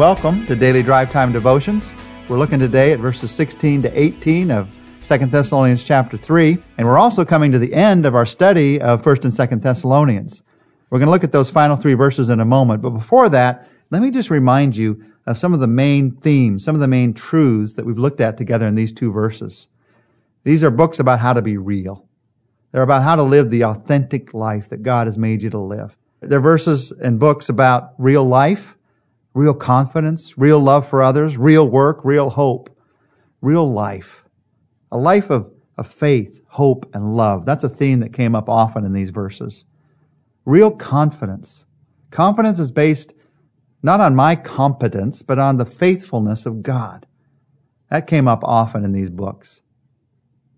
Welcome to Daily Drive Time Devotions. We're looking today at verses 16 to 18 of 2 Thessalonians chapter 3, and we're also coming to the end of our study of 1st and 2nd Thessalonians. We're going to look at those final three verses in a moment, but before that, let me just remind you of some of the main themes, some of the main truths that we've looked at together in these two verses. These are books about how to be real. They're about how to live the authentic life that God has made you to live. They're verses and books about real life, real confidence, real love for others, real work, real hope, real life. A life of, of faith, hope, and love. That's a theme that came up often in these verses. Real confidence. Confidence is based not on my competence, but on the faithfulness of God. That came up often in these books.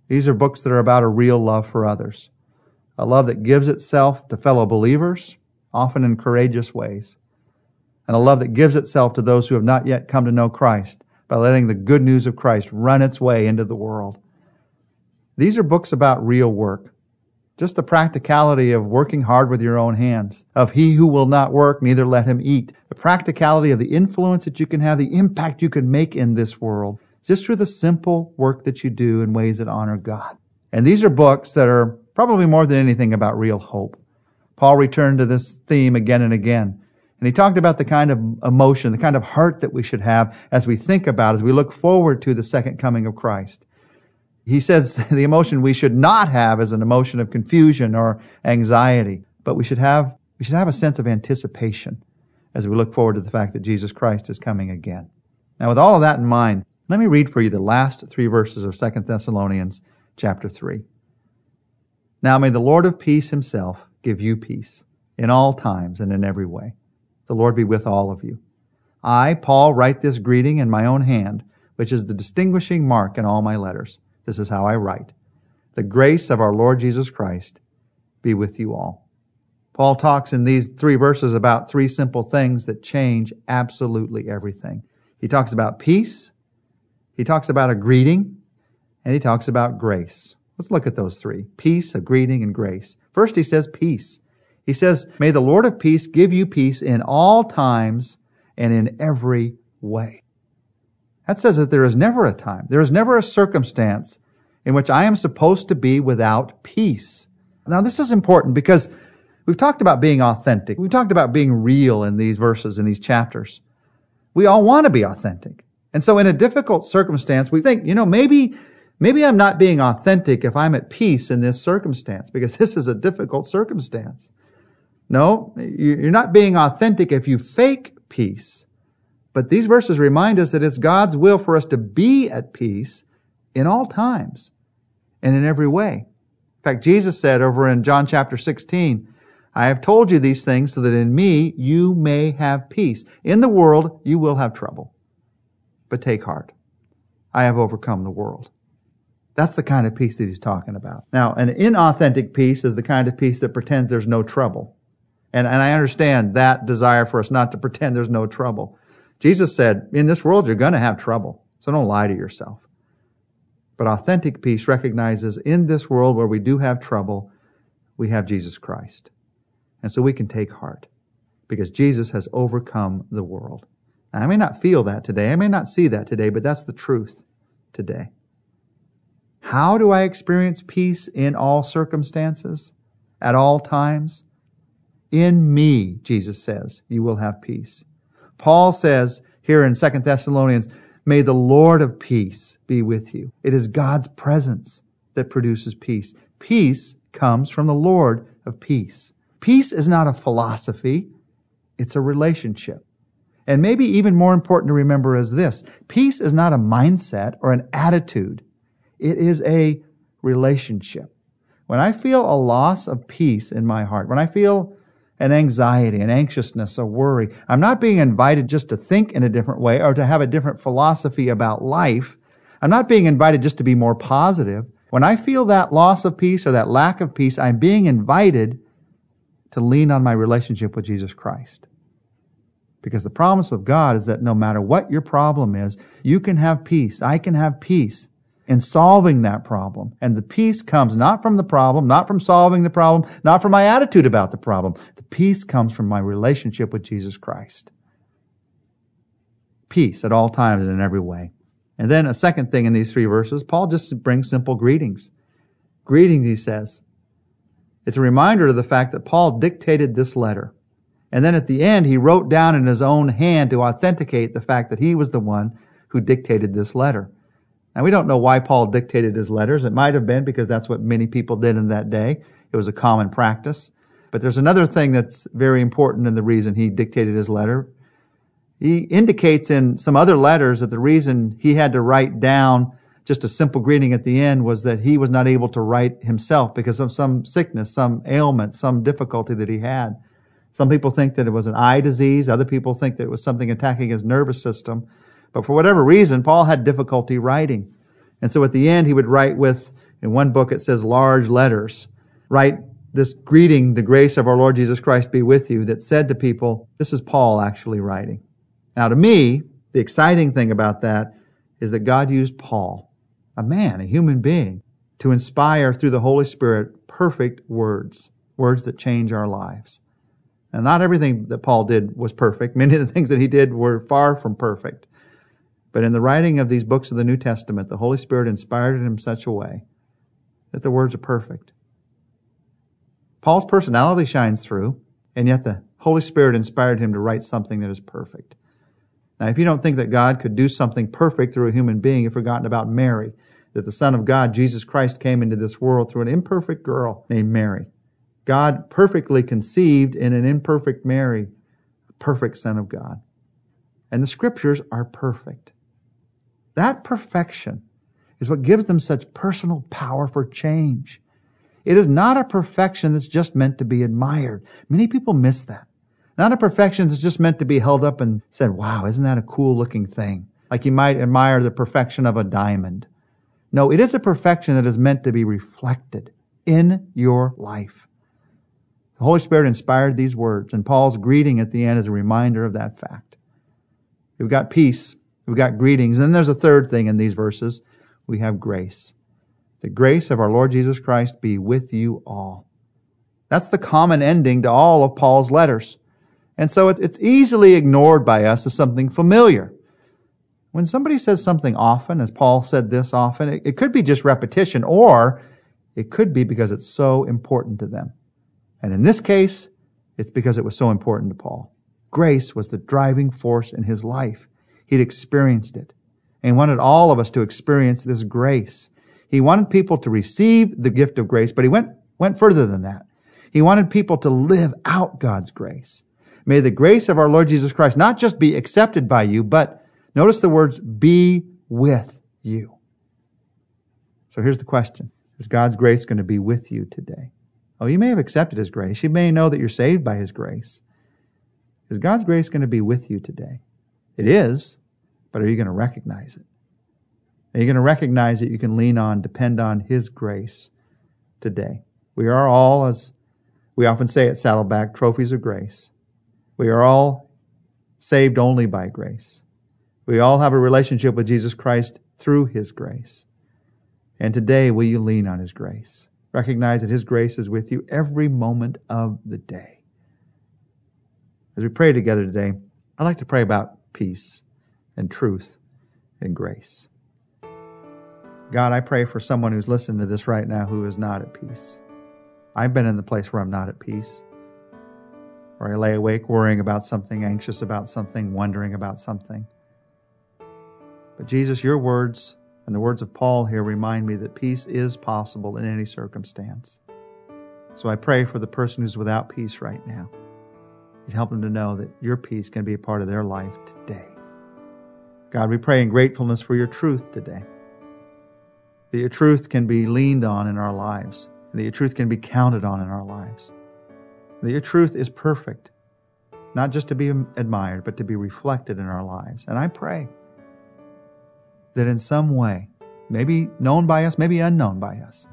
These are books that are about a real love for others, a love that gives itself to fellow believers, often in courageous ways and a love that gives itself to those who have not yet come to know Christ by letting the good news of Christ run its way into the world. These are books about real work. Just the practicality of working hard with your own hands, of he who will not work, neither let him eat. The practicality of the influence that you can have, the impact you can make in this world, just through the simple work that you do in ways that honor God. And these are books that are probably more than anything about real hope. Paul returned to this theme again and again. And he talked about the kind of emotion, the kind of heart that we should have as we think about, as we look forward to the second coming of Christ. He says the emotion we should not have is an emotion of confusion or anxiety, but we should have, we should have a sense of anticipation as we look forward to the fact that Jesus Christ is coming again. Now, with all of that in mind, let me read for you the last three verses of 2 Thessalonians chapter 3. Now may the Lord of peace himself give you peace in all times and in every way. The Lord be with all of you. I, Paul, write this greeting in my own hand, which is the distinguishing mark in all my letters. This is how I write. The grace of our Lord Jesus Christ be with you all. Paul talks in these three verses about three simple things that change absolutely everything. He talks about peace, he talks about a greeting, and he talks about grace. Let's look at those three. Peace, a greeting, and grace. First, he says peace. He says, May the Lord of peace give you peace in all times and in every way. That says that there is never a time, there is never a circumstance in which I am supposed to be without peace. Now, this is important because we've talked about being authentic. We've talked about being real in these verses, in these chapters. We all want to be authentic. And so in a difficult circumstance, we think, you know, maybe, maybe I'm not being authentic if I'm at peace in this circumstance because this is a difficult circumstance. No, you're not being authentic if you fake peace. But these verses remind us that it's God's will for us to be at peace in all times and in every way. In fact, Jesus said over in John chapter 16, I have told you these things so that in me you may have peace. In the world you will have trouble. But take heart. I have overcome the world. That's the kind of peace that he's talking about. Now, an inauthentic peace is the kind of peace that pretends there's no trouble. And, and I understand that desire for us not to pretend there's no trouble. Jesus said, in this world, you're going to have trouble. So don't lie to yourself. But authentic peace recognizes in this world where we do have trouble, we have Jesus Christ. And so we can take heart because Jesus has overcome the world. Now, I may not feel that today. I may not see that today, but that's the truth today. How do I experience peace in all circumstances, at all times? In me, Jesus says, you will have peace. Paul says here in 2 Thessalonians, may the Lord of peace be with you. It is God's presence that produces peace. Peace comes from the Lord of peace. Peace is not a philosophy. It's a relationship. And maybe even more important to remember is this. Peace is not a mindset or an attitude. It is a relationship. When I feel a loss of peace in my heart, when I feel an anxiety, an anxiousness, a worry. I'm not being invited just to think in a different way or to have a different philosophy about life. I'm not being invited just to be more positive. When I feel that loss of peace or that lack of peace, I'm being invited to lean on my relationship with Jesus Christ. Because the promise of God is that no matter what your problem is, you can have peace. I can have peace in solving that problem. And the peace comes not from the problem, not from solving the problem, not from my attitude about the problem. The peace comes from my relationship with Jesus Christ. peace at all times and in every way. And then a second thing in these three verses, Paul just brings simple greetings. Greetings, he says. It's a reminder of the fact that Paul dictated this letter. And then at the end, he wrote down in his own hand to authenticate the fact that he was the one who dictated this letter. Now, we don't know why Paul dictated his letters. It might have been because that's what many people did in that day. It was a common practice. But there's another thing that's very important in the reason he dictated his letter. He indicates in some other letters that the reason he had to write down just a simple greeting at the end was that he was not able to write himself because of some sickness, some ailment, some difficulty that he had. Some people think that it was an eye disease. Other people think that it was something attacking his nervous system. But for whatever reason, Paul had difficulty writing. And so at the end, he would write with, in one book, it says large letters, write this greeting, the grace of our Lord Jesus Christ be with you, that said to people, this is Paul actually writing. Now to me, the exciting thing about that is that God used Paul, a man, a human being, to inspire through the Holy Spirit perfect words, words that change our lives. And not everything that Paul did was perfect. Many of the things that he did were far from perfect. But in the writing of these books of the New Testament, the Holy Spirit inspired in such a way that the words are perfect. Paul's personality shines through, and yet the Holy Spirit inspired him to write something that is perfect. Now, if you don't think that God could do something perfect through a human being, you've forgotten about Mary, that the Son of God, Jesus Christ, came into this world through an imperfect girl named Mary. God perfectly conceived in an imperfect Mary, a perfect Son of God. And the scriptures are perfect. That perfection is what gives them such personal power for change. It is not a perfection that's just meant to be admired. Many people miss that. Not a perfection that's just meant to be held up and said, wow, isn't that a cool looking thing? Like you might admire the perfection of a diamond. No, it is a perfection that is meant to be reflected in your life. The Holy Spirit inspired these words, and Paul's greeting at the end is a reminder of that fact. We've got peace, we've got greetings, and then there's a third thing in these verses. We have grace. The grace of our Lord Jesus Christ be with you all. That's the common ending to all of Paul's letters. And so it's easily ignored by us as something familiar. When somebody says something often, as Paul said this often, it, could be just repetition or it could be because it's so important to them. And in this case, it's because it was so important to Paul. Grace was the driving force in his life. He'd experienced it. And he wanted all of us to experience this grace. He wanted people to receive the gift of grace, but he went, went further than that. He wanted people to live out God's grace. May the grace of our Lord Jesus Christ not just be accepted by you, but notice the words, be with you. So here's the question. Is God's grace going to be with you today? Oh, you may have accepted His grace. You may know that you're saved by His grace. Is God's grace going to be with you today? It is, but are you going to recognize it? Are you going to recognize that you can lean on, depend on His grace today? We are all, as we often say at Saddleback, trophies of grace. We are all saved only by grace. We all have a relationship with Jesus Christ through His grace. And today, will you lean on His grace? Recognize that His grace is with you every moment of the day. As we pray together today, I'd like to pray about peace and truth and grace. God, I pray for someone who's listening to this right now who is not at peace. I've been in the place where I'm not at peace, where I lay awake worrying about something, anxious about something, wondering about something. But Jesus, your words and the words of Paul here remind me that peace is possible in any circumstance. So I pray for the person who's without peace right now. You'd help them to know that your peace can be a part of their life today. God, we pray in gratefulness for your truth today that your truth can be leaned on in our lives, that your truth can be counted on in our lives, that your truth is perfect, not just to be admired, but to be reflected in our lives. And I pray that in some way, maybe known by us, maybe unknown by us,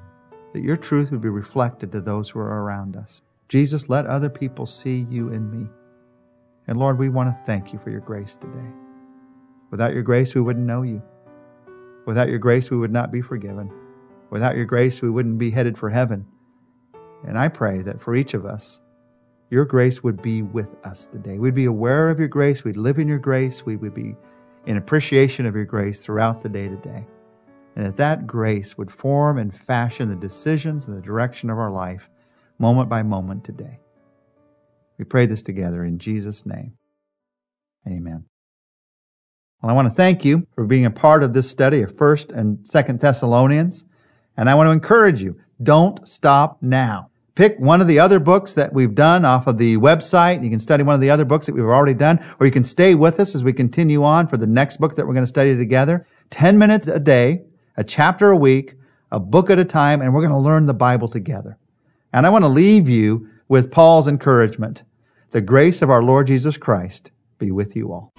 that your truth would be reflected to those who are around us. Jesus, let other people see you in me. And Lord, we want to thank you for your grace today. Without your grace, we wouldn't know you. Without your grace, we would not be forgiven. Without your grace, we wouldn't be headed for heaven. And I pray that for each of us, your grace would be with us today. We'd be aware of your grace. We'd live in your grace. We would be in appreciation of your grace throughout the day to day. And that that grace would form and fashion the decisions and the direction of our life moment by moment today. We pray this together in Jesus' name. Amen. Well, I want to thank you for being a part of this study of 1st and 2nd Thessalonians. And I want to encourage you, don't stop now. Pick one of the other books that we've done off of the website. You can study one of the other books that we've already done, or you can stay with us as we continue on for the next book that we're going to study together. 10 minutes a day, a chapter a week, a book at a time, and we're going to learn the Bible together. And I want to leave you with Paul's encouragement. The grace of our Lord Jesus Christ be with you all.